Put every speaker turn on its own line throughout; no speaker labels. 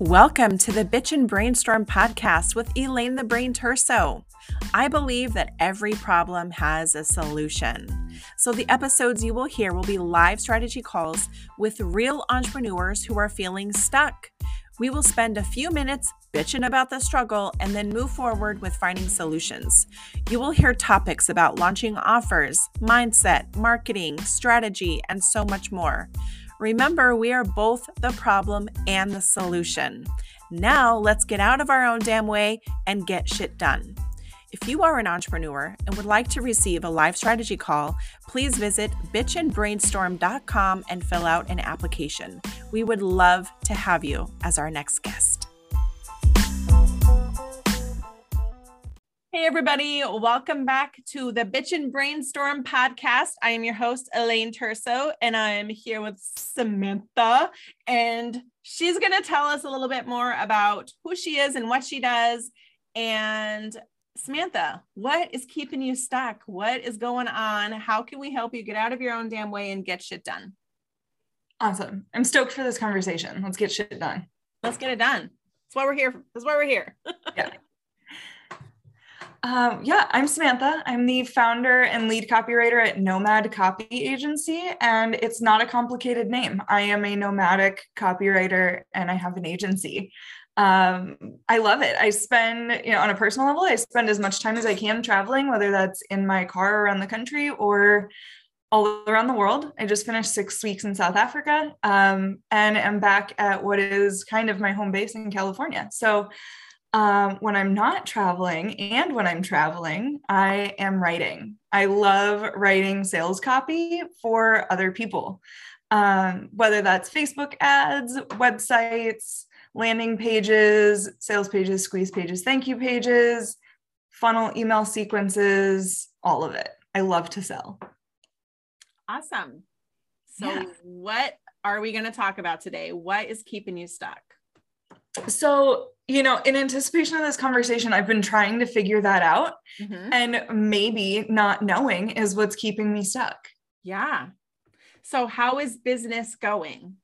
Welcome to the Bitch and Brainstorm podcast with Elaine the Brain Terso. I believe that every problem has a solution. So, the episodes you will hear will be live strategy calls with real entrepreneurs who are feeling stuck. We will spend a few minutes bitching about the struggle and then move forward with finding solutions. You will hear topics about launching offers, mindset, marketing, strategy, and so much more. Remember, we are both the problem and the solution. Now, let's get out of our own damn way and get shit done. If you are an entrepreneur and would like to receive a live strategy call, please visit bitchandbrainstorm.com and fill out an application. We would love to have you as our next guest. Hey, everybody, welcome back to the Bitch and Brainstorm podcast. I am your host, Elaine Terso, and I'm here with Samantha. And she's going to tell us a little bit more about who she is and what she does. And Samantha, what is keeping you stuck? What is going on? How can we help you get out of your own damn way and get shit done?
Awesome. I'm stoked for this conversation. Let's get shit done.
Let's get it done. That's why we're here. That's why we're here.
yeah. Um, yeah, I'm Samantha. I'm the founder and lead copywriter at Nomad Copy Agency, and it's not a complicated name. I am a nomadic copywriter and I have an agency. Um, I love it. I spend, you know, on a personal level, I spend as much time as I can traveling, whether that's in my car around the country or all around the world. I just finished six weeks in South Africa um, and am back at what is kind of my home base in California. So um, when I'm not traveling and when I'm traveling, I am writing. I love writing sales copy for other people, um, whether that's Facebook ads, websites, landing pages, sales pages, squeeze pages, thank you pages, funnel email sequences, all of it. I love to sell.
Awesome. So, yeah. what are we going to talk about today? What is keeping you stuck?
So, you know, in anticipation of this conversation, I've been trying to figure that out. Mm-hmm. And maybe not knowing is what's keeping me stuck.
Yeah. So, how is business going?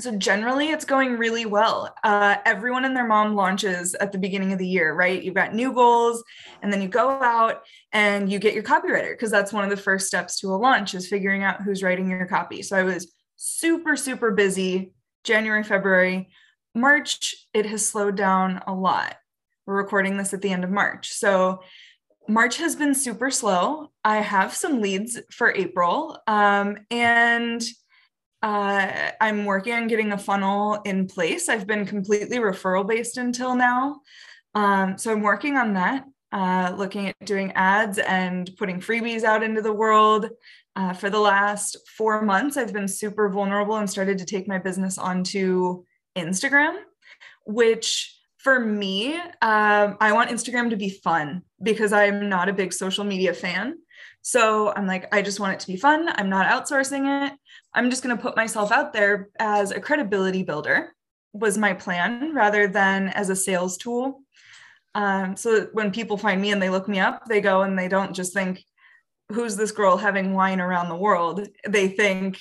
So, generally, it's going really well. Uh, everyone and their mom launches at the beginning of the year, right? You've got new goals, and then you go out and you get your copywriter because that's one of the first steps to a launch is figuring out who's writing your copy. So, I was super, super busy January, February March, it has slowed down a lot. We're recording this at the end of March. So March has been super slow. I have some leads for April. Um, and uh, I'm working on getting a funnel in place. I've been completely referral based until now. Um, so I'm working on that, uh, looking at doing ads and putting freebies out into the world. Uh, for the last four months, I've been super vulnerable and started to take my business onto Instagram, which for me, um, I want Instagram to be fun because I'm not a big social media fan. So I'm like, I just want it to be fun. I'm not outsourcing it. I'm just going to put myself out there as a credibility builder, was my plan rather than as a sales tool. Um, so when people find me and they look me up, they go and they don't just think, who's this girl having wine around the world? They think,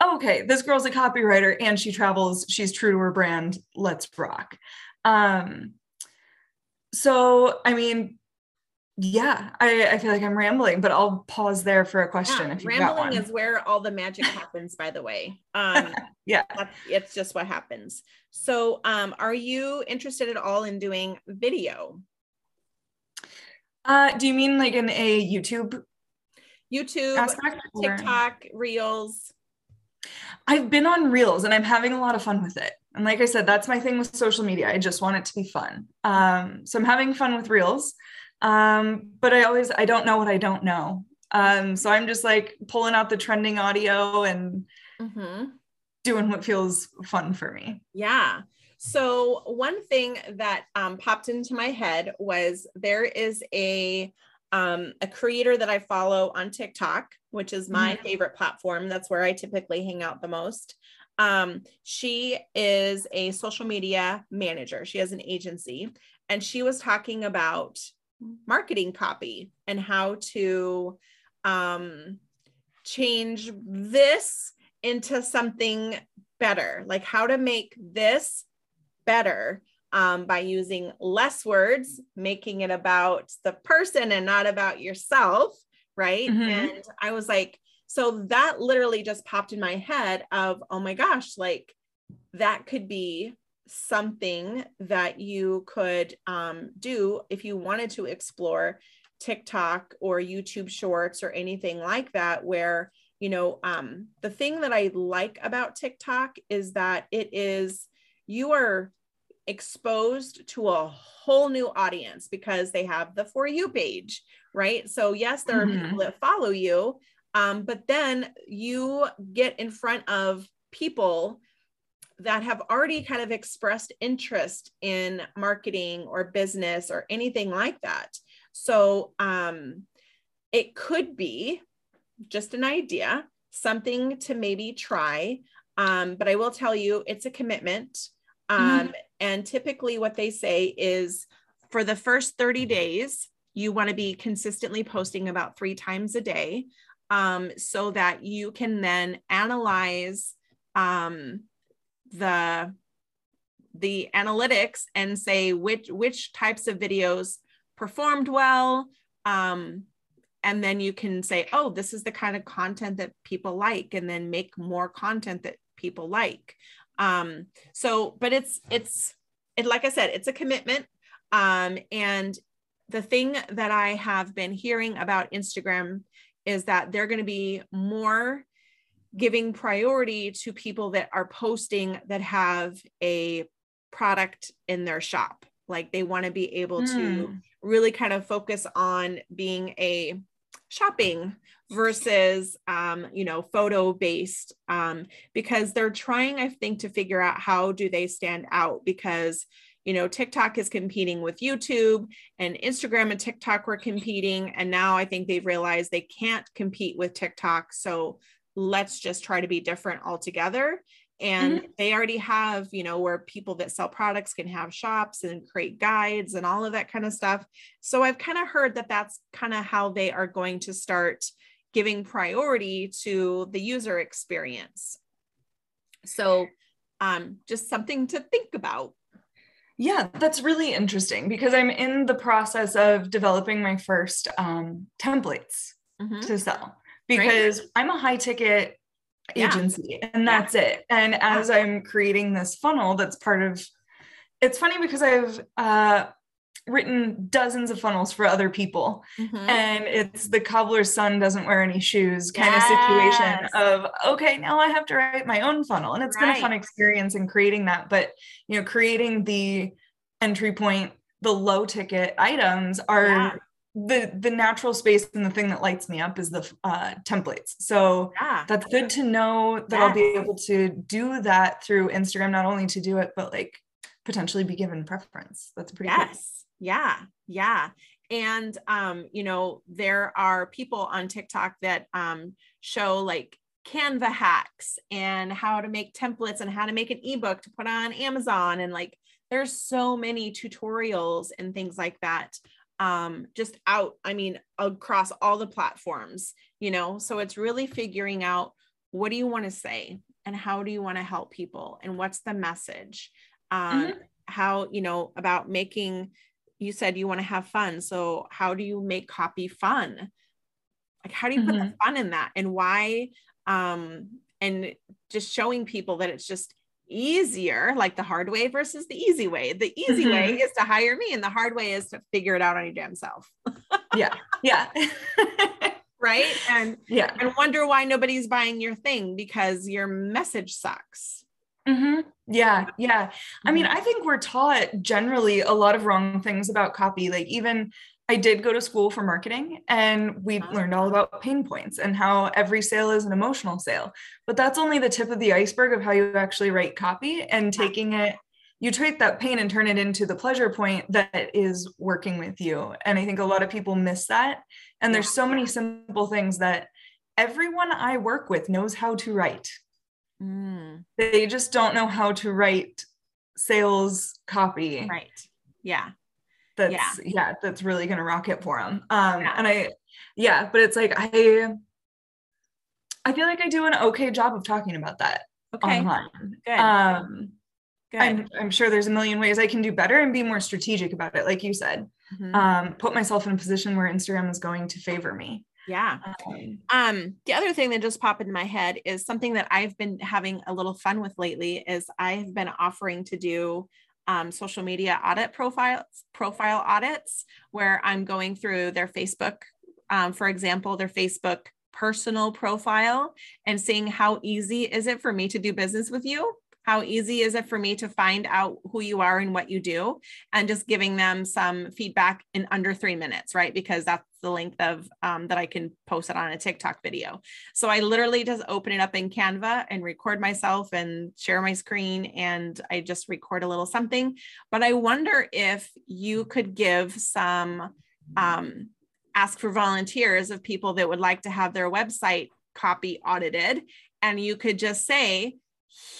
oh, okay, this girl's a copywriter and she travels, she's true to her brand, let's rock. Um, so, I mean, yeah, I, I feel like I'm rambling, but I'll pause there for a question. Yeah, if you
rambling is where all the magic happens, by the way. Um,
yeah,
it's just what happens. So, um, are you interested at all in doing video?
Uh, do you mean like in a YouTube?
YouTube, aspect, TikTok, or? Reels.
I've been on Reels and I'm having a lot of fun with it. And like I said, that's my thing with social media. I just want it to be fun. Um, so I'm having fun with Reels. Um, but I always I don't know what I don't know. Um, so I'm just like pulling out the trending audio and mm-hmm. doing what feels fun for me.
Yeah. So one thing that um, popped into my head was there is a um, a creator that I follow on TikTok, which is my mm-hmm. favorite platform. That's where I typically hang out the most. Um, she is a social media manager, she has an agency, and she was talking about marketing copy and how to um, change this into something better, like how to make this better um, by using less words, making it about the person and not about yourself. Right. Mm-hmm. And I was like, so that literally just popped in my head of, oh my gosh, like that could be something that you could um, do if you wanted to explore TikTok or YouTube shorts or anything like that, where, you know, um, the thing that I like about TikTok is that it is, you are exposed to a whole new audience because they have the For You page, right? So, yes, there are mm-hmm. people that follow you, um, but then you get in front of people that have already kind of expressed interest in marketing or business or anything like that. So um, it could be just an idea, something to maybe try. Um, but I will tell you, it's a commitment. Um, mm-hmm. And typically, what they say is for the first 30 days, you want to be consistently posting about three times a day um, so that you can then analyze um, the the analytics and say which which types of videos performed well um, and then you can say oh this is the kind of content that people like and then make more content that people like um, so but it's it's it like i said it's a commitment um, and the thing that i have been hearing about instagram is that they're going to be more giving priority to people that are posting that have a product in their shop. Like they want to be able mm. to hmm. really kind of focus on being a shopping versus um, you know photo based um, because they're trying i think to figure out how do they stand out because you know tiktok is competing with youtube and instagram and tiktok were competing and now i think they've realized they can't compete with tiktok. So let's just try to be different altogether and mm-hmm. they already have you know where people that sell products can have shops and create guides and all of that kind of stuff so i've kind of heard that that's kind of how they are going to start giving priority to the user experience so um, just something to think about
yeah, that's really interesting because I'm in the process of developing my first um, templates mm-hmm. to sell because I'm a high ticket agency yeah. and that's yeah. it. And as. I'm creating this funnel, that's part of it's funny because I've uh, written dozens of funnels for other people mm-hmm. and it's the cobbler's son doesn't wear any shoes kind yes. of situation of okay now i have to write my own funnel and it's right. been a fun experience in creating that but you know creating the entry point the low ticket items are yeah the the natural space and the thing that lights me up is the uh, templates. So yeah. that's good to know that I'll be able to do that through Instagram, not only to do it, but like potentially be given preference. That's pretty yes. Cool.
Yeah. Yeah. And um, you know, there are people on TikTok that um show like Canva hacks and how to make templates and how to make an ebook to put on Amazon and like there's so many tutorials and things like that um, just out, I mean, across all the platforms, you know? So it's really figuring out what do you want to say and how do you want to help people and what's the message? Um, mm-hmm. How, you know, about making, you said you want to have fun. So how do you make copy fun? Like, how do you put mm-hmm. the fun in that and why? Um, and just showing people that it's just easier, like the hard way versus the easy way. The easy mm-hmm. way is to hire me, and the hard way is to figure it out on your damn self.
yeah. Yeah.
right. And yeah. And wonder why nobody's buying your thing because your message sucks.
Mm-hmm. Yeah. Yeah. I mean, mm-hmm. I think we're taught generally a lot of wrong things about copy. Like, even I did go to school for marketing and we learned all about pain points and how every sale is an emotional sale. But that's only the tip of the iceberg of how you actually write copy and taking it you take that pain and turn it into the pleasure point that is working with you. And I think a lot of people miss that. And there's so many simple things that everyone I work with knows how to write. Mm. They just don't know how to write sales copy.
Right. Yeah
that's yeah, yeah that's really gonna rock it for them um yeah. and i yeah but it's like i i feel like i do an okay job of talking about that okay online Good. um I'm, I'm sure there's a million ways I can do better and be more strategic about it, like you said. Mm-hmm. Um, put myself in a position where Instagram is going to favor me.
Yeah. Um, um, the other thing that just popped into my head is something that I've been having a little fun with lately is I've been offering to do um, social media audit profiles, profile audits, where I'm going through their Facebook, um, for example, their Facebook personal profile and seeing how easy is it for me to do business with you how easy is it for me to find out who you are and what you do? And just giving them some feedback in under three minutes right? Because that's the length of um, that i can post it on a tiktok video. So i literally just open it up in canva and record myself and share my screen and i just record a little something. But i wonder if you could give some um, ask for volunteers of people that would like to have their website copy audited and you could just say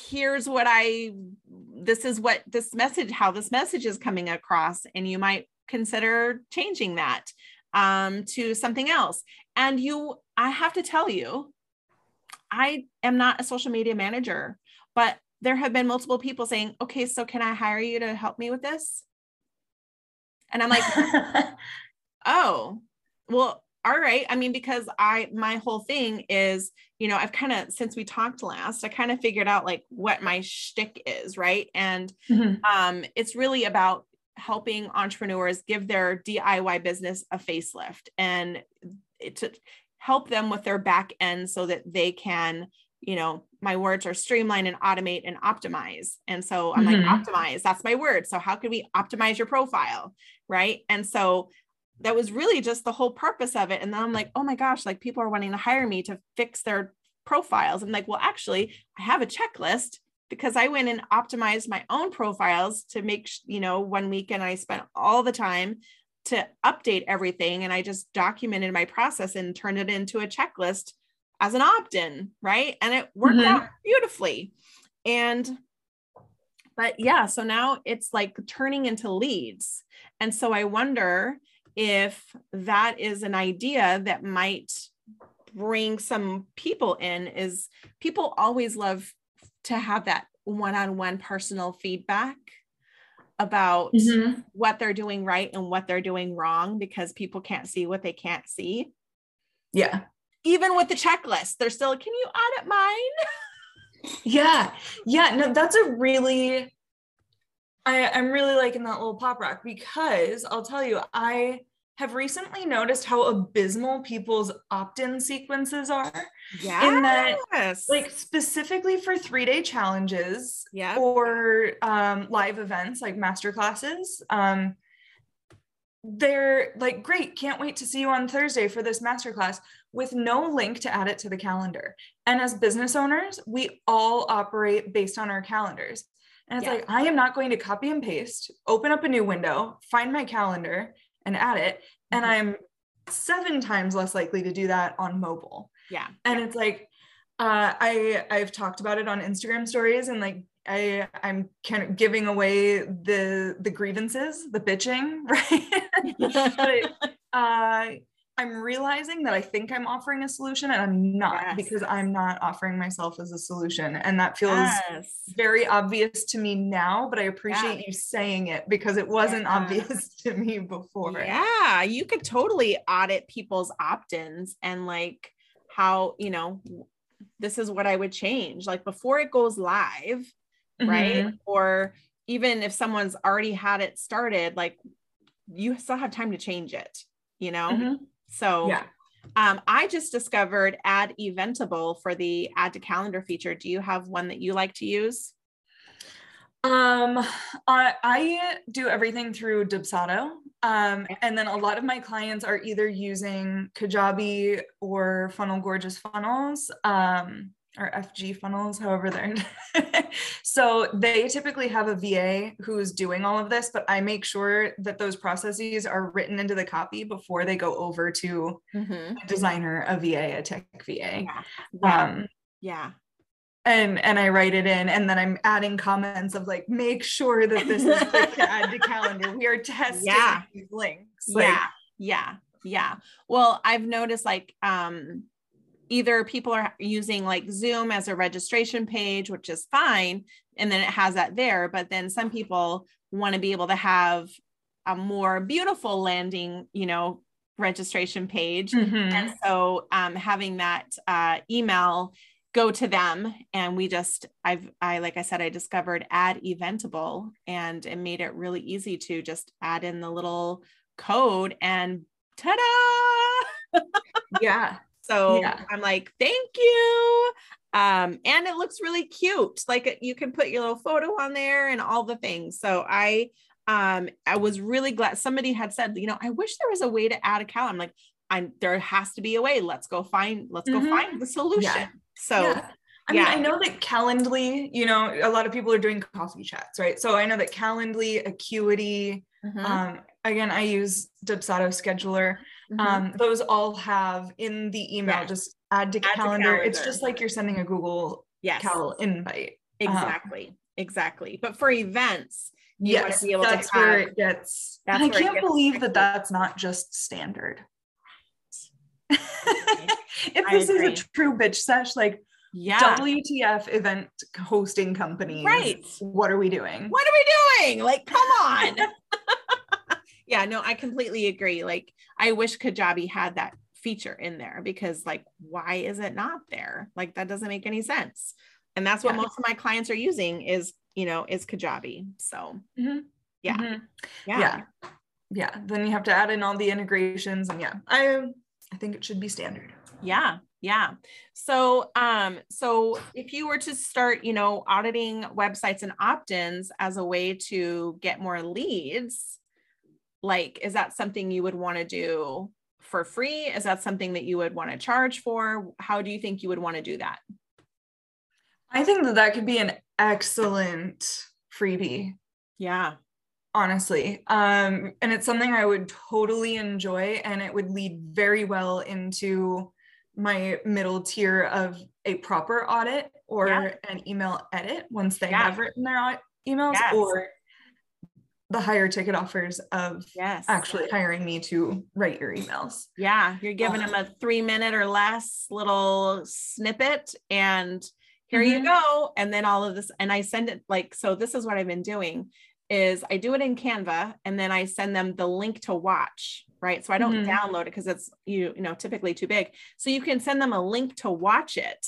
here's what I, this is what this message, how this message is coming across. And you might consider changing that um, to something else. And you, I have to tell you, I am not a social media manager, but there have been multiple people saying, okay, so can I hire you to help me with this? And I'm like, oh, well, all right. I mean, because I, my whole thing is, you know, I've kind of, since we talked last, I kind of figured out like what my shtick is, right? And mm-hmm. um, it's really about helping entrepreneurs give their DIY business a facelift and to help them with their back end so that they can, you know, my words are streamline and automate and optimize. And so I'm mm-hmm. like, optimize, that's my word. So how can we optimize your profile? Right. And so that was really just the whole purpose of it. And then I'm like, oh my gosh, like people are wanting to hire me to fix their profiles. I'm like, well, actually, I have a checklist because I went and optimized my own profiles to make, you know, one weekend I spent all the time to update everything. And I just documented my process and turned it into a checklist as an opt in. Right. And it worked mm-hmm. out beautifully. And, but yeah, so now it's like turning into leads. And so I wonder if that is an idea that might bring some people in is people always love to have that one-on-one personal feedback about mm-hmm. what they're doing right and what they're doing wrong because people can't see what they can't see.
Yeah.
Even with the checklist, they're still, can you audit mine?
yeah. Yeah. No, that's a really I, I'm really liking that little pop rock because I'll tell you, I have recently noticed how abysmal people's opt-in sequences are.
Yeah. In that,
like specifically for three-day challenges yeah. or um, live events like master classes. Um, they're like, great, can't wait to see you on Thursday for this masterclass with no link to add it to the calendar. And as business owners, we all operate based on our calendars. And it's yeah. like, I am not going to copy and paste, open up a new window, find my calendar, and at it. And mm-hmm. I'm seven times less likely to do that on mobile.
Yeah.
And it's like, uh, I I've talked about it on Instagram stories and like I I'm kind of giving away the the grievances, the bitching, right? but uh, I'm realizing that I think I'm offering a solution and I'm not yes. because I'm not offering myself as a solution. And that feels yes. very obvious to me now, but I appreciate yeah. you saying it because it wasn't yeah. obvious to me before.
Yeah, you could totally audit people's opt ins and like how, you know, this is what I would change. Like before it goes live, mm-hmm. right? Or even if someone's already had it started, like you still have time to change it, you know? Mm-hmm so yeah. Um, I just discovered Add Eventable for the add to calendar feature. Do you have one that you like to use?
Um, I, I do everything through Dubsado. Um, and then a lot of my clients are either using Kajabi or Funnel Gorgeous Funnels. Um, or FG funnels, however they're. so they typically have a VA who's doing all of this, but I make sure that those processes are written into the copy before they go over to mm-hmm. a designer, a VA, a tech VA.
Yeah. Yeah. Um, yeah.
And and I write it in, and then I'm adding comments of like, make sure that this is quick to add to calendar. We are testing yeah. these links.
Like, yeah. Yeah. Yeah. Well, I've noticed like um either people are using like Zoom as a registration page, which is fine, and then it has that there. But then some people want to be able to have a more beautiful landing, you know, registration page.
Mhm.
And so um, having that uh, email go to them and we just i've i like i said i discovered add eventable and it made it really easy to just add in the little code and ta-da
yeah
so
Yeah.
i'm like thank you um and it looks really cute like you can put your little photo on there and all the things so i um i was really glad somebody had said you know i wish there was a way to add a calendar i'm like i'm there has to be a way let's go find let's
Mhm.
go find the solution
Yeah.
so
Yeah. I mean,
yeah.
I know that Calendly, you know, a lot of people are doing coffee chats, right? So I know that Calendly, Acuity,
Mhm,
um, again, I use Dubsado Scheduler.
Mhm.
Um, those all have in the email,
Yeah.
just add to,
Add to
calendar. It's just like you're sending a Google
yes
Cal invite.
exactly exactly but for events you
Yes,
be able
that's
to
where
have
it gets.
that's
and I can't
gets
believe that that's not just standard. if
I
this is a true bitch sesh, like
yeah
WTF event hosting companies,
Right.
What are we doing?
what are we doing like come on yeah no i completely agree like i wish kajabi had that feature in there because like why is it not there? Like that doesn't make any sense. And that's what
Yeah.
most of my clients are using is you know is kajabi. So
Mhm.
yeah.
Mhm.
yeah,
yeah. Yeah. Then you have to add in all the integrations and yeah i i think it should be standard.
Yeah, yeah. So, um, so if you were to start, you know, auditing websites and opt-ins as a way to get more leads, like, is that something you would want to do for free? Is that something that you would want to charge for? How do you think you would want to do that?
i think that that could be an excellent freebie
Yeah,
honestly um and it's something i would totally enjoy and it would lead very well into my middle tier of a proper audit or
Yeah.
an email edit once they
Yeah.
have written their emails
Yes.
or the higher ticket offers of
yes.
actually hiring me to write your emails
Yeah, you're giving them a three minute or less little snippet and here you
Mhm.
go. And then all of this, and I send it like, so this is what I've been doing is I do it in Canva and then I send them the link to watch, right? So I don't
Mhm.
download it because it's you, you know, typically too big. So you can send them a link to watch it.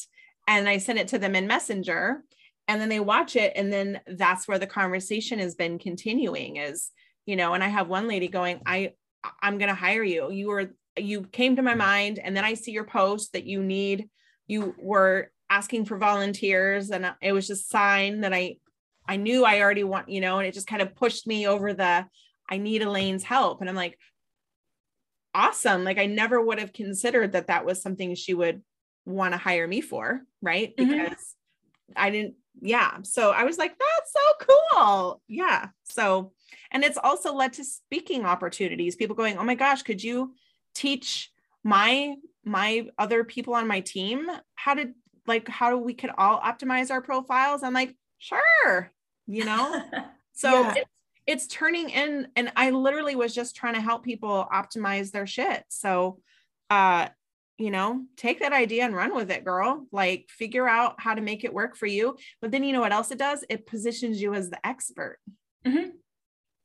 And I send it to them in Messenger and then they watch it. And then that's where the conversation has been continuing is, you know, and I have one lady going, I, I'm going to hire you. You were, you came to my mind. And then I see your post that you need, you were asking for volunteers. And it was just a sign that I, I knew I already want, you know, and it just kind of pushed me over the, I need Elaine's help. And I'm like, awesome. Like I never would have considered that that was something she would want to hire me for. Right.
Mhm.
Because I didn't, yeah. So I was like, that's so cool. Yeah. So, and it's also led to speaking opportunities, people going, oh my gosh, could you teach my, my other people on my team how to like, how we could all optimize our profiles? I'm like, sure. You know, so
Yeah.
it's, it's turning in, and I literally was just trying to help people optimize their shit. So, uh, you know, take that idea and run with it, girl. Like, figure out how to make it work for you. But then, you know what else it does? It positions you as the expert,
Mhm.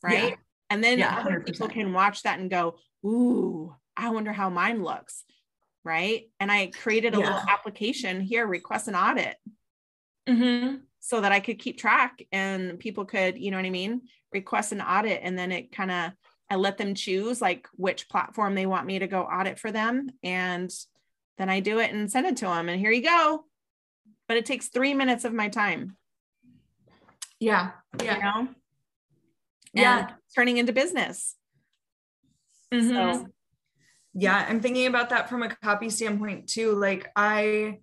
right?
Yeah.
And then
Yeah,
other people
100%.
can watch that and go, "Ooh, I wonder how mine looks." Right? And I created a little application here, request an audit
Mhm.
so that I could keep track and people could, you know what I mean, request an audit and then it kind of I let them choose like which platform they want me to go audit for them and then I do it and send it to them and here you go. But it takes 3 minutes of my time,
yeah
you
yeah
know?
Yeah.
Turning into business.
Mhm.
So
yeah i'm thinking about that from a copy standpoint too like I-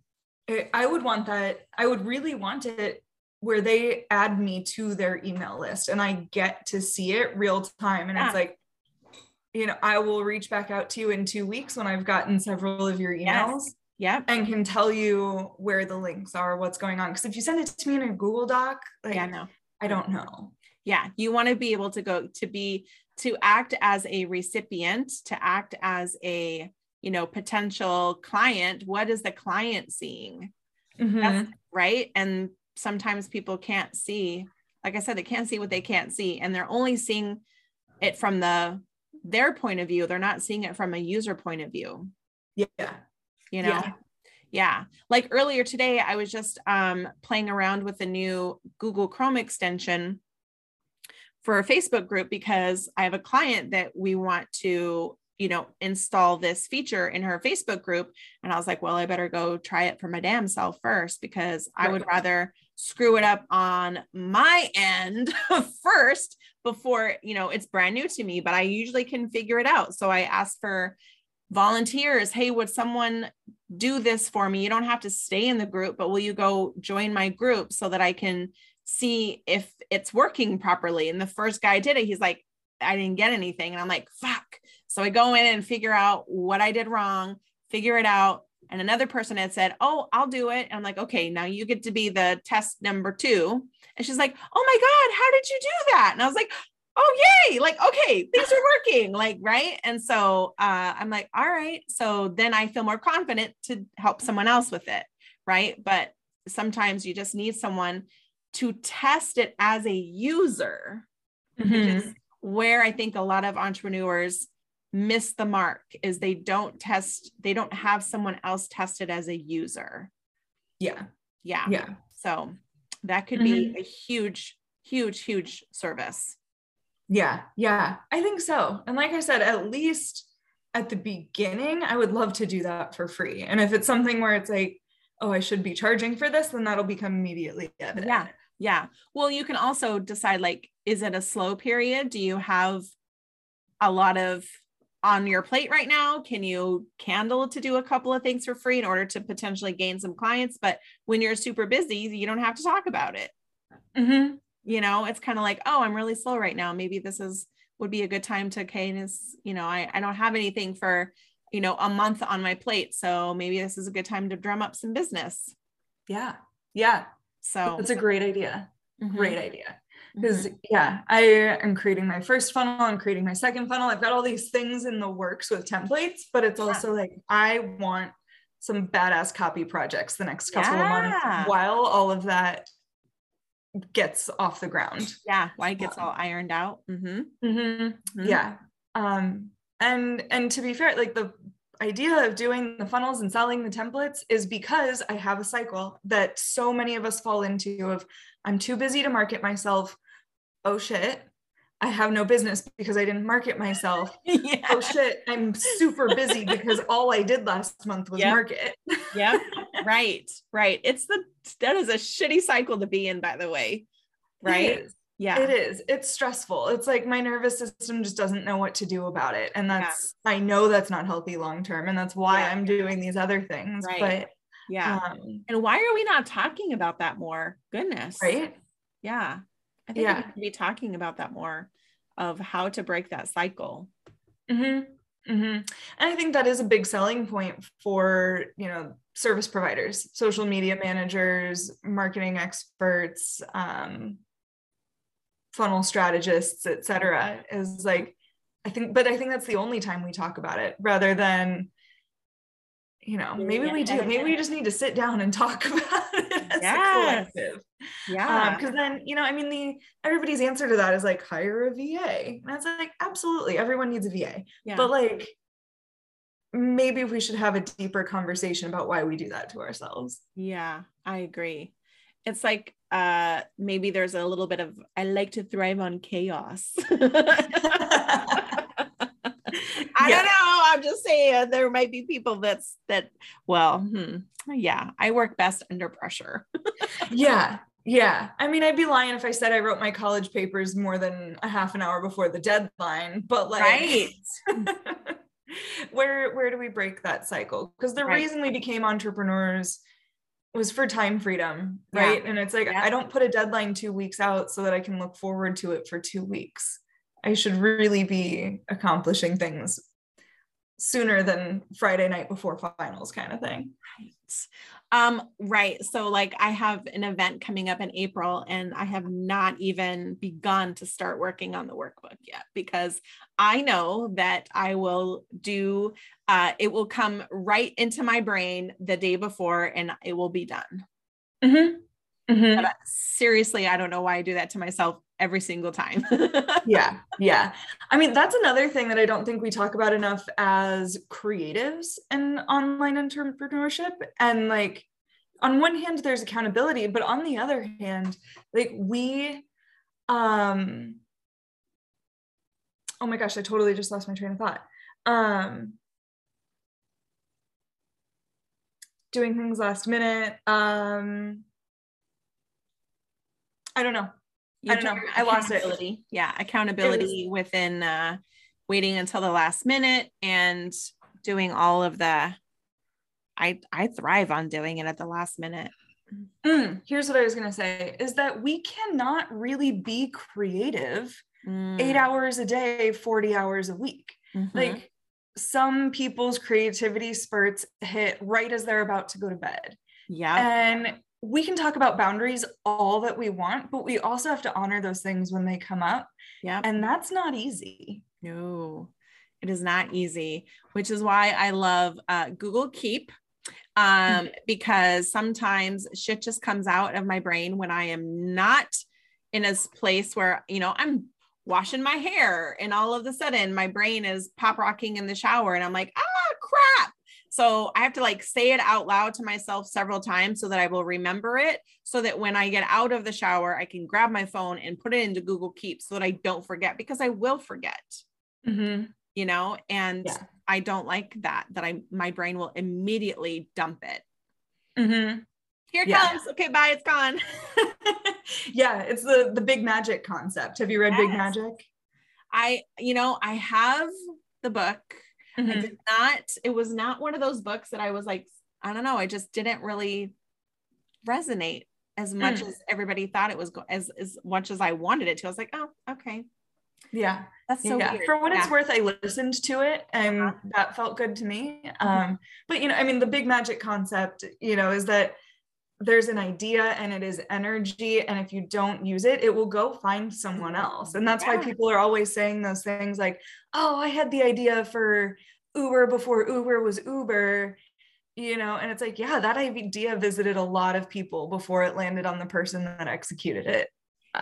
i would want that i would really want it where they add me to their email list and i get to see it real time and
Yeah.
it's like you know i will reach back out to you in two weeks when i've gotten several of your
Yes.
emails
yep.
and can tell you where the links are what's going on because if you send it to me in a google doc like
Yeah, no.
i don't know
yeah you want to be able to go to be to act as a recipient to act as a you know potential client what is the client seeing
Mhm.
right and sometimes people can't see like i said they can't see what they can't see and they're only seeing it from the their point of view they're not seeing it from a user point of view
Yeah.
you know
Yeah.
yeah. like earlier today i was just um playing around with the new google chrome extension for a facebook group because i have a client that we want to you know install this feature in her facebook group. And i was like well i better go try it for my damn self first because i would rather screw it up on my end first before you know it's brand new to me but i usually can figure it out. So i asked for volunteers hey would someone do this for me? You don't have to stay in the group but will you go join my group so that i can see if it's working properly? And the first guy did it. He's like i didn't get anything. And i'm like fuck so i go in and figure out what i did wrong figure it out. And another person had said oh i'll do it. And i'm like okay now you get to be the test number two. And she's like oh my god how did you do that? And i was like oh yay like okay things are working like right? And so uh, i'm like all right. So then i feel more confident to help someone else with it right? But sometimes you just need someone to test it as a user which
Mhm.
is where i think a lot of entrepreneurs miss the mark is they don't test they don't have someone else test it as a user
Yeah.
yeah
Yeah.
so that could be mm-hmm. a huge huge huge service
Yeah, yeah, I think so. And like I said, at least at the beginning, I would love to do that for free. And if it's something where it's like, oh, I should be charging for this, then that'll become immediately evident.
Yeah. Yeah. Well, you can also decide like, is it a slow period? Do you have a lot of on your plate right now? Can you candle to do a couple of things for free in order to potentially gain some clients? But when you're super busy, you don't have to talk about it.
Mhm.
You know, it's kind of like, oh, I'm really slow right now. Maybe this is would be a good time to cadence, you know, I, I don't have anything for, you know, a month on my plate. So maybe this is a good time to drum up some business.
Yeah. Yeah.
So
That's a great idea.
mhm,
Great idea. Because yeah, I am creating my first funnel, I'm creating my second funnel. I've got all these things in the works with templates, but it's
Yeah.
also like I want some badass copy projects the next couple of months while all of that gets off the ground.
yeah why it gets all ironed out mm-hmm.
Mm-hmm. Yeah. Um, and and to be fair, like the idea of doing the funnels and selling the templates is because I have a cycle that so many of us fall into of I'm too busy to market myself. Oh shit. I have no business because I didn't market myself.
yeah
Oh shit, I'm super busy because all I did last month was
Yep.
market.
yep right right it's the that is a shitty cycle to be in by the way right
It
yeah
It is. It's stressful. It's like my nervous system just doesn't know what to do about it. And that's, I know that's not healthy long term. And that's why
Yeah.
I'm doing these other things.
Right. yeah
um,
and why are we not talking about that more goodness
right?
yeah i think
Yeah.
we could be talking about that more of how to break that cycle
hmm hmm And I think that is a big selling point for, you know, service providers, social media managers, marketing experts, um, funnel strategists, et cetera, is like, I think, but I think that's the only time we talk about it rather than, you know, maybe we do. Maybe we just need to sit down and talk about it as
Yes.
a collective.
yeah
because then you know i mean the everybody's answer to that is like hire a va and that's like absolutely everyone needs a va
yeah
but like maybe we should have a deeper conversation about why we do that to ourselves
Yeah, I agree. It's like uh maybe there's a little bit of I like to thrive on chaos. I
Yeah.
don't know. I'm just saying there might be people that's that well, hmm, yeah, I work best under pressure.
yeah yeah i mean i'd be lying if i said i wrote my college papers more than a half an hour before the deadline but like
Right.
where where do we break that cycle because the
Right.
reason we became entrepreneurs was for time freedom
Yeah.
right and it's like
Yeah.
i don't put a deadline two weeks out so that i can look forward to it for two weeks i should really be accomplishing things sooner than friday night before finals kind of thing
Um, right. So like I have an event coming up in April and I have not even begun to start working on the workbook yet because I know that I will do uh it will come right into my brain the day before and it will be done.
Mm-hmm. Mm-hmm.
But seriously, I don't know why I do that to myself every single time.
yeah. Yeah. I mean, that's another thing that I don't think we talk about enough as creatives and online entrepreneurship. And like, on one hand, there's accountability, but on the other hand, like, we, um, oh my gosh, I totally just lost my train of thought. Um, doing things last minute. Um, I don't know. I don't know. I lost it.
Yeah, accountability was- within uh, waiting until the last minute and doing all of the. I I thrive on doing it at the last minute.
Mm, here's what I was gonna say: is that we cannot really be creative mm. eight hours a day, forty hours a week. Mm-hmm. Like some people's creativity spurts hit right as they're about to go to bed.
Yeah.
And we can talk about boundaries all that we want, but we also have to honor those things when they come up.
Yeah.
And that's not easy.
No, it is not easy, which is why I love uh, Google Keep um, mm-hmm. because sometimes shit just comes out of my brain when I am not in a place where, you know, I'm washing my hair and all of a sudden my brain is pop rocking in the shower and I'm like, ah, crap so I have to like say it out loud to myself several times so that I will remember it. So that when I get out of the shower, I can grab my phone and put it into Google Keep so that I don't forget because I will forget.
Mm-hmm.
You know, and yeah. I don't like that, that I my brain will immediately dump it.
Mm-hmm.
Here it yeah. comes. Okay, bye. It's gone.
yeah, it's the the big magic concept. Have you read yes. Big Magic?
I, you know, I have the book. Mm-hmm. I did not, it was not one of those books that I was like, I don't know, I just didn't really resonate as much mm. as everybody thought it was go- as as much as I wanted it to. I was like, oh, okay.
Yeah.
That's so yeah.
Weird. For what yeah. it's worth, I listened to it and uh-huh. that felt good to me. Mm-hmm. Um, but you know, I mean, the big magic concept, you know, is that there's an idea and it is energy and if you don't use it it will go find someone else. And that's yeah. why people are always saying those things like oh i had the idea for uber before uber was uber you know? And it's like yeah that idea visited a lot of people before it landed on the person that executed it.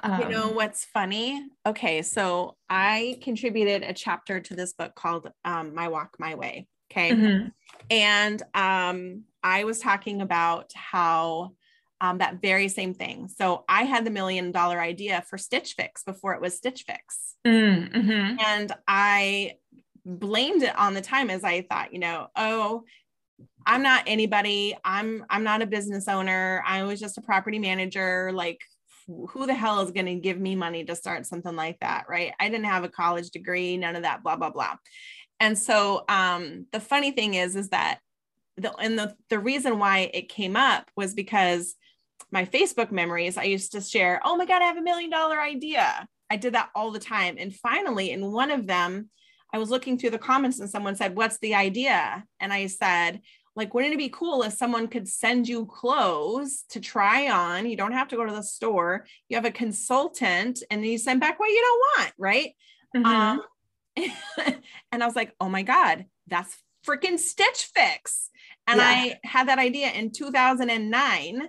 Um, you know um, what's funny? Okay so i contributed a chapter to this book called um, my walk my way okay mm-hmm. and um I was talking about how um, that very same thing. So I had the million dollar idea for Stitch Fix before it was Stitch Fix.
Mm-hmm.
And I blamed it on the time as I thought, you know, oh, I'm not anybody. I'm I'm not a business owner. I was just a property manager. Like who the hell is going to give me money to start something like that, right? I didn't have a college degree, none of that blah blah blah. And so um the funny thing is is that the and the the reason why it came up was because my Facebook memories, I used to share, oh my God, I have a million dollar idea. I did that all the time. And finally, in one of them, I was looking through the comments and someone said, What's the idea? And I said, like, wouldn't it be cool if someone could send you clothes to try on? You don't have to go to the store. You have a consultant and then you send back what you don't want, right? Mm-hmm. Um, and I was like, oh my God, that's freaking Stitch Fix. And yeah. I had that idea in 2009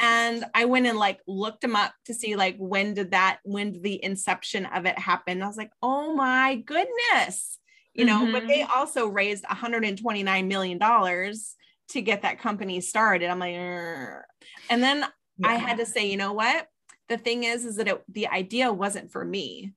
and I went and like looked them up to see like when did that when did the inception of it happen. I was like, "Oh my goodness." You know, mm-hmm. but they mm-hmm. also raised 129 million dollars to get that company started. I'm like, Rrr. and then yeah. I had to say, you know what? The thing is, is that it, the idea wasn't for me.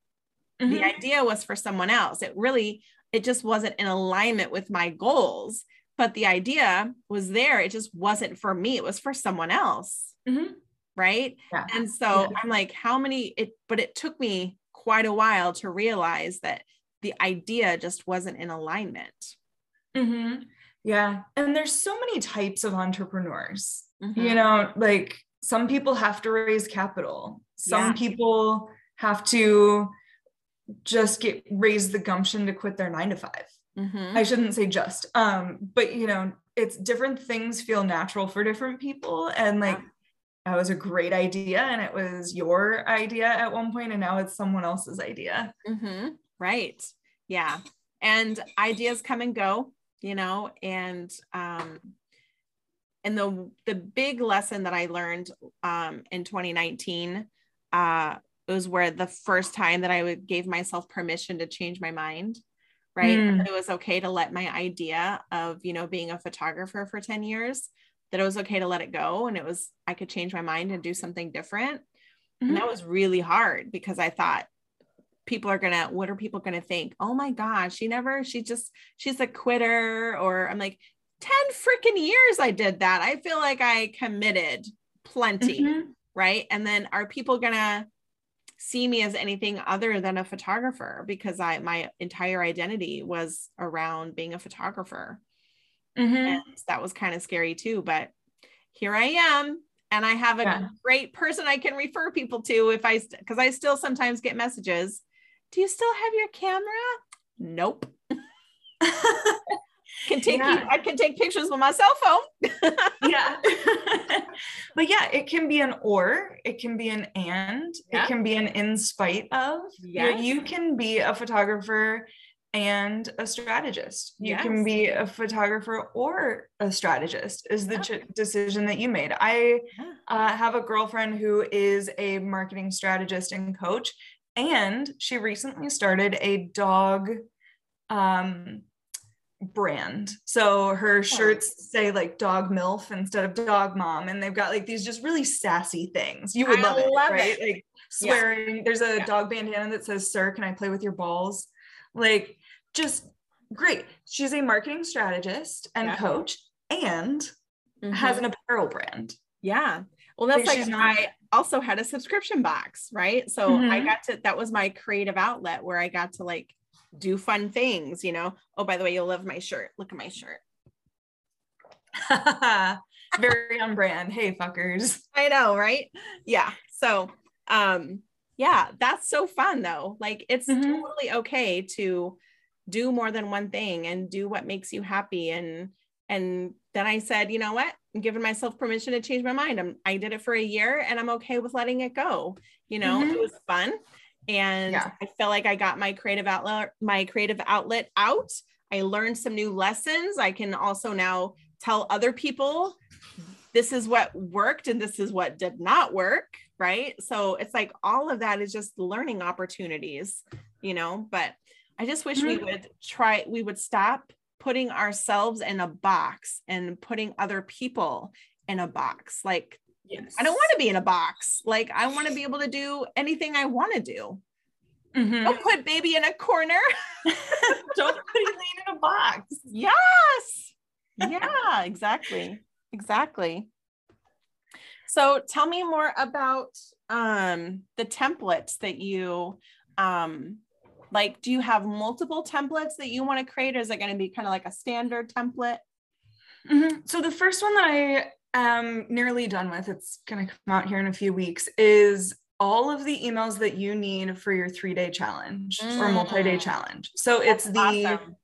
Mm-hmm. The idea was for someone else. It really, it just wasn't in alignment with my goals but the idea was there it just wasn't for me it was for someone else
mm-hmm.
right yeah. and so yeah. i'm like how many it but it took me quite a while to realize that the idea just wasn't in alignment
mm-hmm. yeah and there's so many types of entrepreneurs mm-hmm. you know like some people have to raise capital some yeah. people have to just get raise the gumption to quit their nine to five Mm-hmm. I shouldn't say just, um, but you know, it's different things feel natural for different people. And like yeah. that was a great idea and it was your idea at one point, and now it's someone else's idea.
Mm-hmm. Right. Yeah. And ideas come and go, you know, and um and the the big lesson that I learned um in 2019 uh was where the first time that I gave myself permission to change my mind right mm. it was okay to let my idea of you know being a photographer for 10 years that it was okay to let it go and it was i could change my mind and do something different mm-hmm. and that was really hard because i thought people are gonna what are people gonna think oh my gosh she never she just she's a quitter or i'm like 10 freaking years i did that i feel like i committed plenty mm-hmm. right and then are people gonna see me as anything other than a photographer because I my entire identity was around being a photographer. Mm-hmm. And that was kind of scary too, but here I am and I have a yeah. great person I can refer people to if I because I still sometimes get messages. Do you still have your camera? Nope. can take yeah. I can take pictures with my cell phone.
yeah. but yeah, it can be an or, it can be an and, yeah. it can be an in spite of. Yes. You, can be a photographer and a strategist. You yes. can be a photographer or a strategist is the yeah. ch- decision that you made. I yeah. uh, have a girlfriend who is a marketing strategist and coach, and she recently started a dog um, brand. So her shirts say like dog MILF instead of dog mom. And they've got like these just really sassy things. You would love, it, love right? It. Like swearing. Yeah. There's a yeah. dog bandana that says, Sir, can I play with your balls? Like just great. She's a marketing strategist and yeah. coach and mm-hmm. has an apparel brand.
Yeah. Well, that's like, like not- I also had a subscription box, right? So mm-hmm. I got to that was my creative outlet where I got to like do fun things, you know. Oh, by the way, you'll love my shirt. Look at my shirt.
Very on brand. Hey, fuckers.
I know, right? Yeah. So, um, yeah, that's so fun though. Like it's mm-hmm. totally okay to do more than one thing and do what makes you happy. And and then I said, you know what? I'm giving myself permission to change my mind. I'm, I did it for a year and I'm okay with letting it go. You know, mm-hmm. it was fun and yeah. I felt like I got my creative outlet my creative outlet out. I learned some new lessons. I can also now tell other people this is what worked and this is what did not work, right? So it's like all of that is just learning opportunities, you know, but I just wish mm-hmm. we would try we would stop putting ourselves in a box and putting other people in a box. Like Yes. I don't want to be in a box. Like I want to be able to do anything I want to do. Mm-hmm. Don't put baby in a corner.
don't put Elaine in a box.
Yes. Yeah, exactly. Exactly. So tell me more about um, the templates that you um, like. Do you have multiple templates that you want to create, or is it going to be kind of like a standard template?
Mm-hmm. So the first one that I am nearly done with, it's going to come out here in a few weeks, is all of the emails that you need for your three day challenge mm. or multi day challenge. So That's it's the, awesome.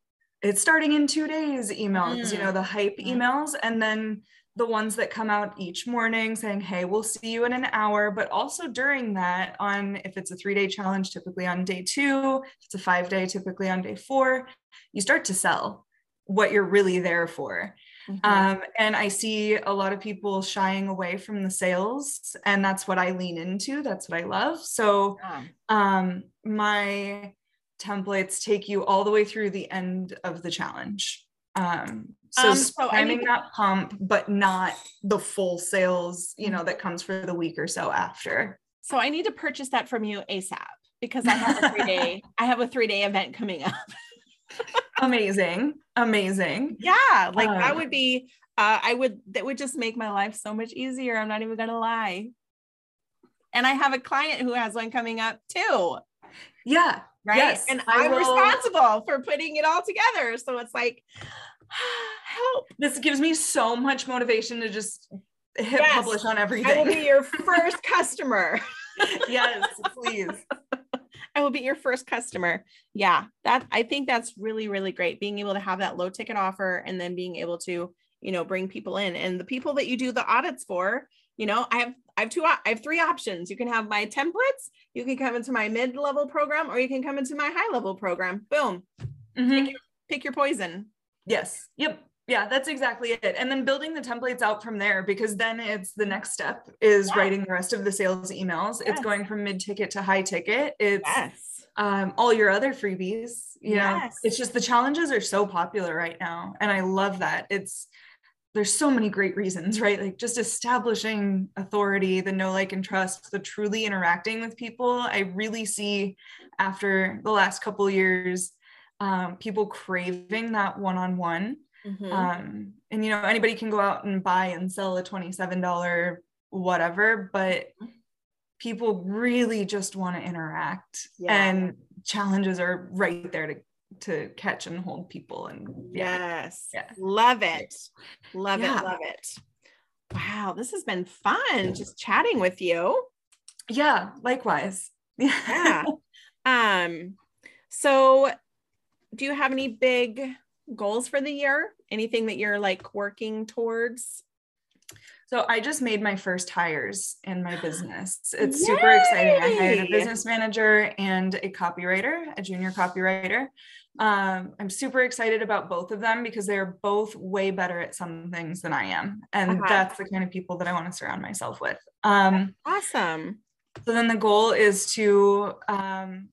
it's starting in two days emails, mm. you know, the hype mm. emails, and then the ones that come out each morning saying, Hey, we'll see you in an hour. But also during that, on if it's a three day challenge, typically on day two, if it's a five day, typically on day four, you start to sell what you're really there for. Mm-hmm. Um, and I see a lot of people shying away from the sales, and that's what I lean into. That's what I love. So, um, my templates take you all the way through the end of the challenge. Um, so, um, so spamming that pump, but not the full sales, you know, that comes for the week or so after.
So I need to purchase that from you ASAP because I have a three day, I have a three day event coming up.
amazing. Amazing.
Yeah like um, that would be uh, i would that would just make my life so much easier i'm not even gonna lie. And i have a client who has one coming up too.
Yeah
right? yes, and i'm will... responsible for putting it all together. So it's like help.
This gives me so much motivation to just hit yes, publish on everything.
I will be your first customer.
Yes please
I will be your first customer. Yeah, that I think that's really, really great. Being able to have that low ticket offer and then being able to, you know, bring people in and the people that you do the audits for, you know, I have I have two I have three options. You can have my templates, you can come into my mid-level program, or you can come into my high-level program. Boom. Mm-hmm. Pick, your, pick your poison.
Yes. Yep yeah that's exactly it. And then building the templates out from there because then it's the next step is yeah. writing the rest of the sales emails. Yes. it's going from mid ticket to high ticket. It's yes. um, all your other freebies you know? It's just the challenges are so popular right now and i love that. It's there's so many great reasons right? Like just establishing authority the know like and trust the truly interacting with people. I really see after the last couple years um, people craving that one-on-one Mm-hmm. Um, and you know, anybody can go out and buy and sell a $27 whatever, but people really just want to interact yeah. and challenges are right there to to catch and hold people and
yeah. yes. Yeah. love it. Love it. Love it. Wow. This has been fun just chatting with you.
Yeah. Likewise.
Yeah. Um so do you have any big goals for the year? Anything that you're like working towards?
So I just made my first hires in my business. It's Yay! super exciting. I hired a business manager and a copywriter, a junior copywriter. Um, I'm super excited about both of them because they're both way better at some things than I am. And uh-huh. that's the kind of people that I want to surround myself with. Um,
awesome.
So then the goal is to um,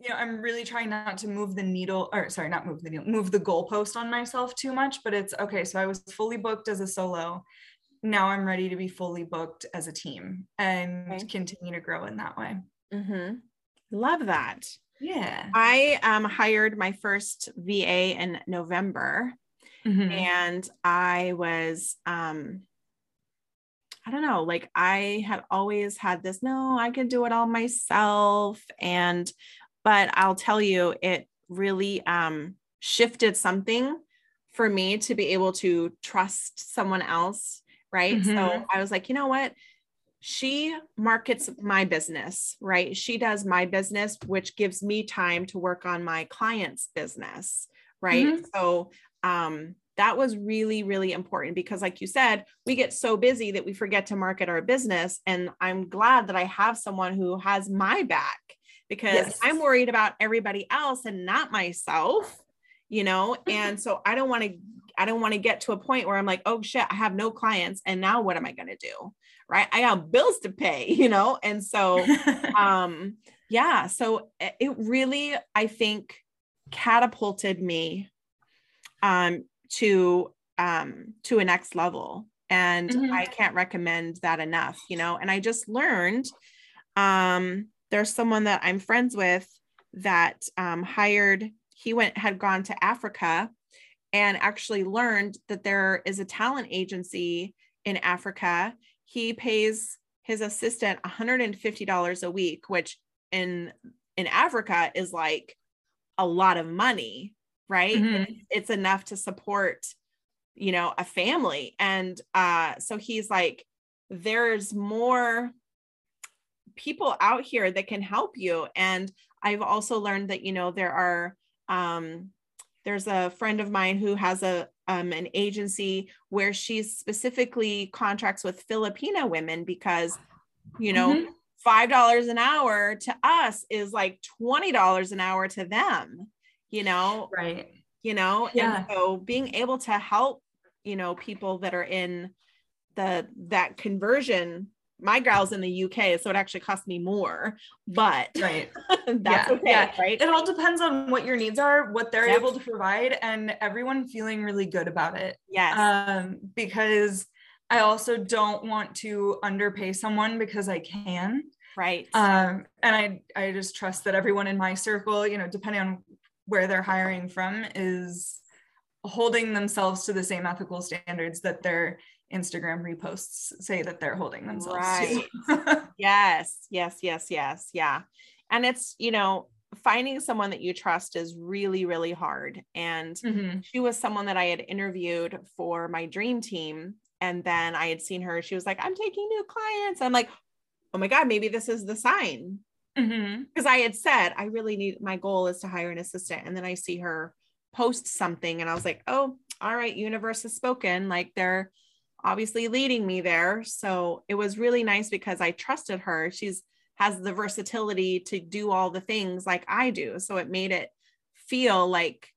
you know, I'm really trying not to move the needle, or sorry, not move the needle, move the goalpost on myself too much. But it's okay. So I was fully booked as a solo. Now I'm ready to be fully booked as a team and okay. continue to grow in that way.
Mm-hmm. Love that.
Yeah.
I um, hired my first VA in November, mm-hmm. and I was um, I don't know, like I had always had this, no, I can do it all myself. And but I'll tell you, it really um, shifted something for me to be able to trust someone else. Right. Mm-hmm. So I was like, you know what? She markets my business, right? She does my business, which gives me time to work on my client's business. Right. Mm-hmm. So, um, that was really really important because like you said we get so busy that we forget to market our business and i'm glad that i have someone who has my back because yes. I'm worried about everybody else and not myself, you know? And so I don't want to I don't want to get to a point where I'm like, "Oh shit, I have no clients and now what am I going to do?" Right? I have bills to pay, you know? And so um yeah, so it really I think catapulted me um to um to a next level and mm-hmm. I can't recommend that enough, you know? And I just learned um there's someone that I'm friends with that um, hired, he went, had gone to Africa and actually learned that there is a talent agency in Africa. He pays his assistant $150 a week, which in in Africa is like a lot of money, right? Mm-hmm. It's enough to support, you know, a family. And uh, so he's like, there's more people out here that can help you. And I've also learned that, you know, there are, um, there's a friend of mine who has a um, an agency where she specifically contracts with Filipino women because, you know, mm-hmm. five dollars an hour to us is like twenty dollars an hour to them. You know,
right?
You know, yeah. And so being able to help, you know, people that are in the that conversion my gal's in the UK, so it actually cost me more, but
right.
that's
yeah.
okay, yeah. right?
It all depends on what your needs are, what they're yep. able to provide, and everyone feeling really good about it.
Yes.
Um, because I also don't want to underpay someone because I can.
Right.
Um, and I I just trust that everyone in my circle, you know, depending on where they're hiring from, is holding themselves to the same ethical standards that they're Instagram reposts say that they're holding themselves right.
to. yes, yes, yes, yes. Yeah. And it's, you know, finding someone that you trust is really, really hard. And mm-hmm. she was someone that I had interviewed for my dream team. And then I had seen her, she was like, I'm taking new clients. I'm like, oh my God, maybe this is the sign, because mm-hmm. I had said I really need my goal is to hire an assistant, and then I see her post something, and I was like, oh, all right, universe has spoken. Like they're obviously leading me there. So it was really nice because I trusted her. She's has the versatility to do all the things like I do. So it made it feel like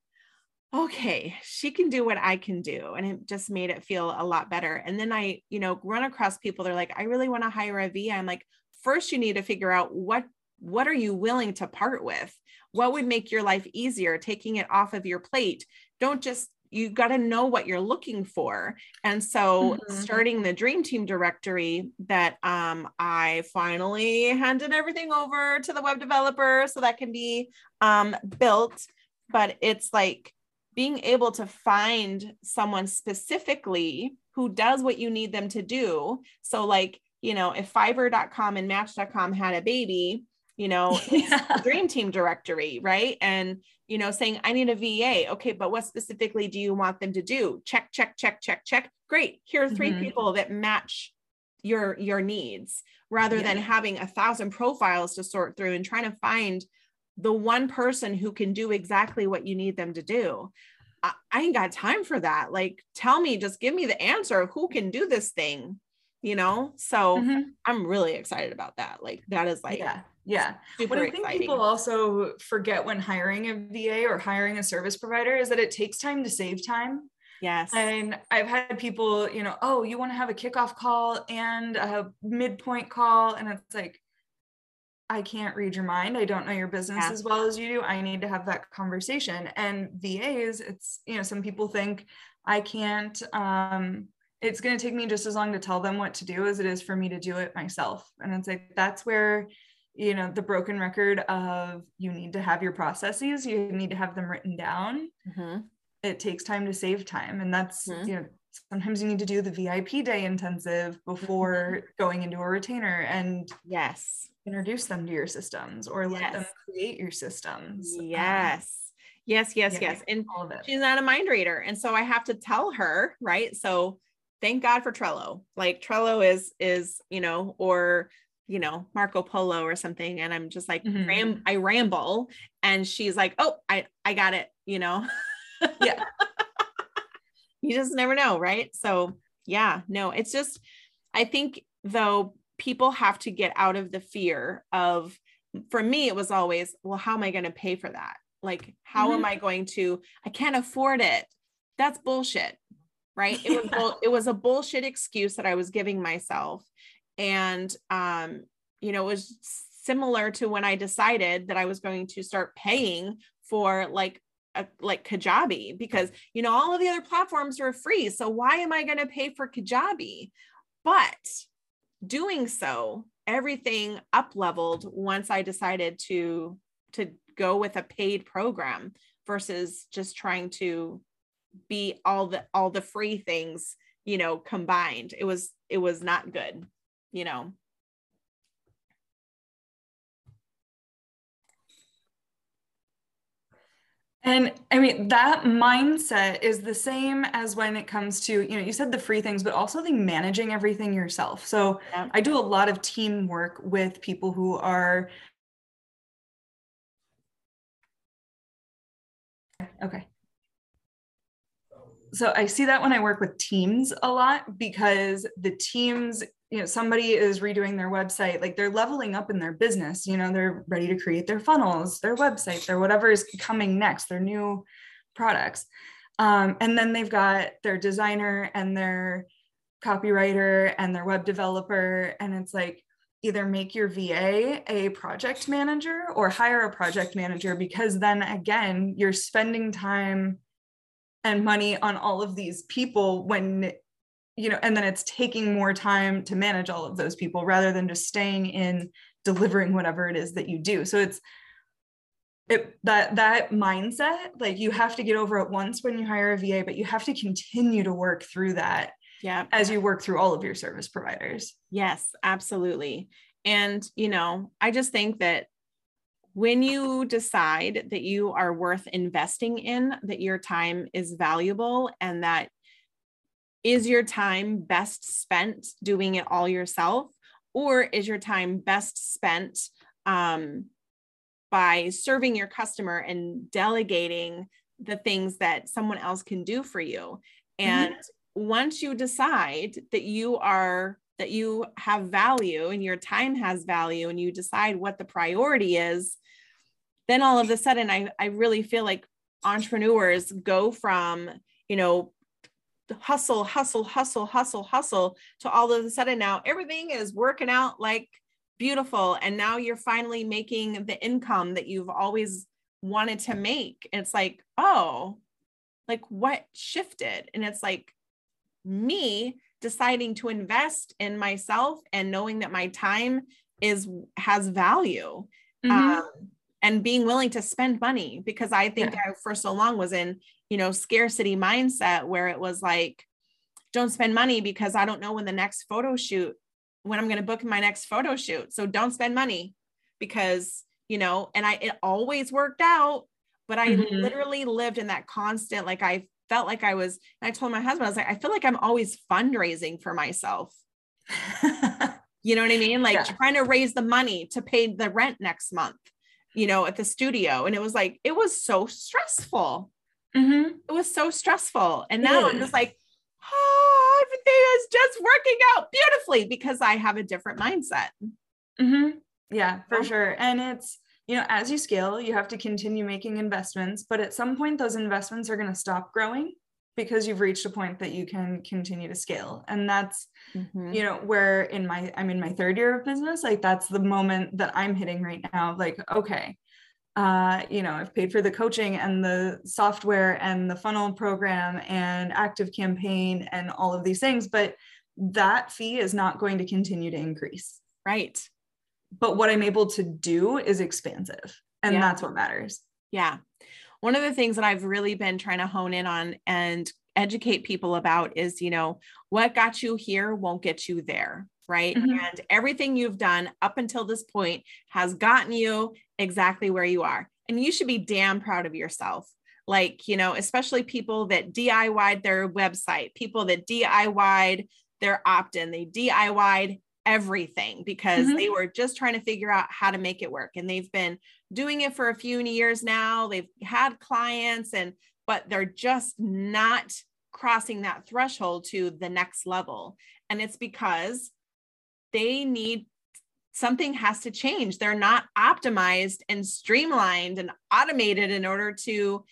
okay, she can do what I can do. And it just made it feel a lot better. And then I, you know, run across people, they're like, I really want to hire a VA. I'm like, first you need to figure out what what are you willing to part with? What would make your life easier? Taking it off of your plate. Don't just you got to know what you're looking for. And so mm-hmm. starting the dream team directory that um, I finally handed everything over to the web developer so that can be um, built. But it's like being able to find someone specifically who does what you need them to do. So, like, you know, if Fiverr.com and Match.com had a baby, you know, yeah. dream team directory, right? And, you know, saying, I need a VA. Okay, but what specifically do you want them to do? Check, check, check, check, check. Great. Here are 3 mm-hmm. people that match your your needs rather yeah. than having a thousand profiles to sort through and trying to find the one person who can do exactly what you need them to do. I, I ain't got time for that. Like, tell me, just give me the answer who can do this thing, you know? So mm-hmm. I'm really excited about that. Like, that is like,
yeah. Yeah. What I think exciting. people also forget when hiring a VA or hiring a service provider is that it takes time to save time.
Yes.
And I've had people, you know, oh, you want to have a kickoff call and a midpoint call. And it's like, I can't read your mind. I don't know your business yeah. as well as you do. I need to have that conversation. And VAs, it's, you know, some people think I can't, um, it's going to take me just as long to tell them what to do as it is for me to do it myself. And it's like, that's where, you know, the broken record of you need to have your processes, you need to have them written down. Mm-hmm. It takes time to save time. And that's, mm-hmm. you know, sometimes you need to do the VIP day intensive before mm-hmm. going into a retainer. And
yes,
introduce them to your systems or let yes. them create your systems.
Um, yes. Um, yes, yes, yeah, yes. And she's not a mind reader. And so I have to tell her, right? So thank God for Trello. Like Trello is is, you know, or you know, Marco Polo or something. And I'm just like mm-hmm. ram I ramble and she's like, "Oh, I I got it," you know.
yeah.
you just never know, right? So, yeah, no, it's just I think though people have to get out of the fear of for me it was always well how am i going to pay for that like how mm-hmm. am i going to i can't afford it that's bullshit right? It was it was a bullshit excuse that i was giving myself. And um you know it was similar to when i decided that i was going to start paying for like a, like kajabi because you know all of the other platforms are free. So why am i going to pay for kajabi? But doing so, everything up leveled once I decided to to go with a paid program versus just trying to be all the all the free things, you know, combined. It was it was not good, you know.
And I mean, that mindset is the same as when it comes to, you know, you said the free things, but also the managing everything yourself. So yeah. I do a lot of teamwork with people who are. Okay. So I see that when I work with teams a lot because the teams you know somebody is redoing their website like they're leveling up in their business you know they're ready to create their funnels their website their whatever is coming next their new products. Um, and then they've got their designer and their copywriter and their web developer and it's like either make your va a project manager or hire a project manager because then again you're spending time and money on all of these people when you know and then it's taking more time to manage all of those people rather than just staying in delivering whatever it is that you do. So it's it that that mindset like you have to get over it once when you hire a va but you have to continue to work through that
yeah
as you work through all of your service providers.
Yes absolutely. And you know i just think that when you decide that you are worth investing in that your time is valuable and that is your time best spent doing it all yourself or is your time best spent um, by serving your customer and delegating the things that someone else can do for you. Mm-hmm. And mm-hmm. once you decide that you are that you have value and your time has value and you decide what the priority is, then all of a sudden I, I really feel like entrepreneurs go from, you know, hustle, hustle, hustle, hustle, hustle to all of a sudden now everything is working out like beautiful. And now you're finally making the income that you've always wanted to make. it's like, oh, like what shifted? And it's like me deciding to invest in myself and knowing that my time is has value. Mm-hmm. Um, and being willing to spend money because I think yeah. I for so long was in, you know, scarcity mindset where it was like, don't spend money because I don't know when the next photo shoot, when I'm going to book my next photo shoot. So don't spend money because, you know, and I, it always worked out, but I mm-hmm. literally lived in that constant, like I felt like I was, and I told my husband, I was like, I feel like I'm always fundraising for myself. you know what I mean? Like yeah. trying to raise the money to pay the rent next month you know, at the studio. And it was like, it was so stressful. Mm-hmm. It was so stressful. And now I'm just like, oh, everything is just working out beautifully because I have a different mindset.
Mm-hmm. Yeah, for oh. sure. And it's, you know, as you scale, you have to continue making investments, but at some point, those investments are going to stop growing because you've reached a point that you can continue to scale and that's mm-hmm. you know where in my i'm in my third year of business like that's the moment that i'm hitting right now like okay uh, you know, I've paid for the coaching and the software and the funnel program and active campaign and all of these things, but that fee is not going to continue to increase.
Right.
But what I'm able to do is expansive. And yeah. that's what matters.
Yeah one of the things that I've really been trying to hone in on and educate people about is, you know, what got you here won't get you there. Right. Mm-hmm. And everything you've done up until this point has gotten you exactly where you are. And you should be damn proud of yourself. Like, you know, especially people that DIY'd their website, people that DIY'd their opt in, they DIY'd everything because mm-hmm. they were just trying to figure out how to make it work. And they've been doing it for a few years now. They've had clients and but they're just not crossing that threshold to the next level. And it's because they need something has to change. They're not optimized and streamlined and automated in order to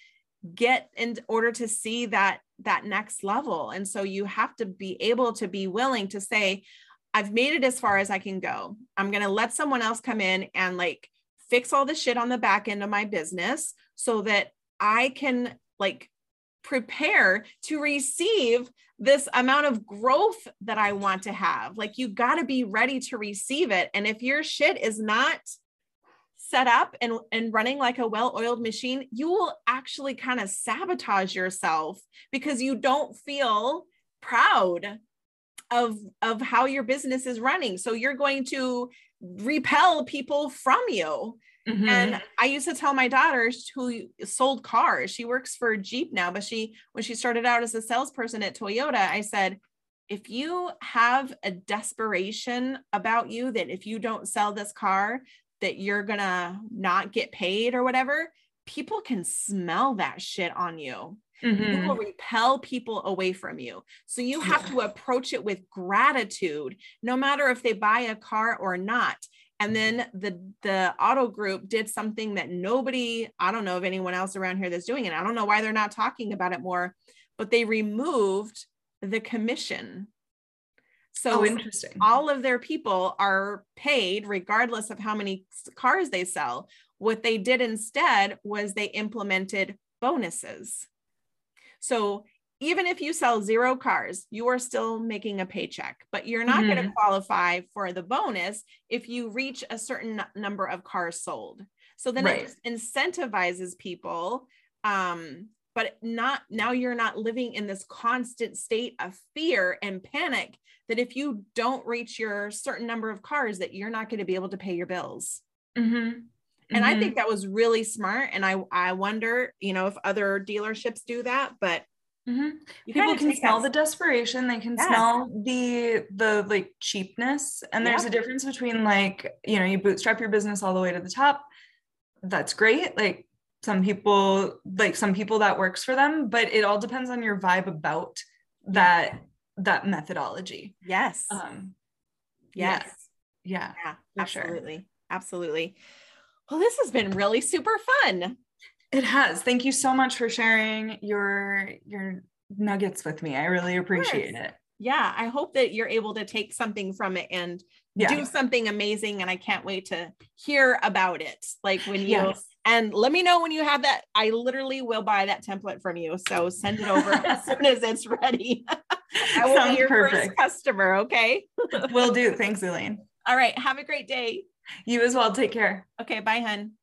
get in order to see that that next level. And so you have to be able to be willing to say, I've made it as far as I can go. I'm going to let someone else come in and like fix all the shit on the back end of my business so that I can like prepare to receive this amount of growth that I want to have. Like you got to be ready to receive it. And if your shit is not set up and, and running like a well-oiled machine, you will actually kind of sabotage yourself because you don't feel proud of of how your business is running. So you're going to repel people from you. Mm-hmm. and i used to tell my daughters who sold cars she works for jeep now but she when she started out as a salesperson at toyota i said if you have a desperation about you that if you don't sell this car that you're gonna not get paid or whatever people can smell that shit on you Mm-hmm. You will repel people away from you. So you have to approach it with gratitude, no matter if they buy a car or not. And then the the auto group did something that nobody, I don't know of anyone else around here that's doing it. I don't know why they're not talking about it more, but they removed the commission. So
oh, interesting.
All of their people are paid regardless of how many cars they sell. What they did instead was they implemented bonuses. So even if you sell zero cars, you are still making a paycheck, but you're not mm-hmm. going to qualify for the bonus if you reach a certain number of cars sold. So then right. it incentivizes people um, but not now you're not living in this constant state of fear and panic that if you don't reach your certain number of cars that you're not going to be able to pay your bills mm-hmm. And mm-hmm. I think that was really smart. And I, I wonder, you know, if other dealerships do that, but
Mm-hmm. People can smell us. the desperation. They can smell the the like cheapness. And there's a difference between like, you know, you bootstrap your business all the way to the top. That's great. Like some people, like some people that works for them, but it all depends on your vibe about that that methodology.
Yes. Um
yes. Yeah.
Yeah. yeah absolutely. Sure. Absolutely. Well, this has been really super fun.
It has. Thank you so much for sharing your your nuggets with me. I really appreciate it.
Yeah, I hope that you're able to take something from it and yeah. do something amazing and I can't wait to hear about it. Like when you yes. and let me know when you have that. I literally will buy that template from you. So send it over as soon as it's ready. I will Sounds be your perfect. first customer, okay?
We'll do. Thanks, Elaine.
All right, have a great day.
You as well. Take care.
Okay, bye, hun.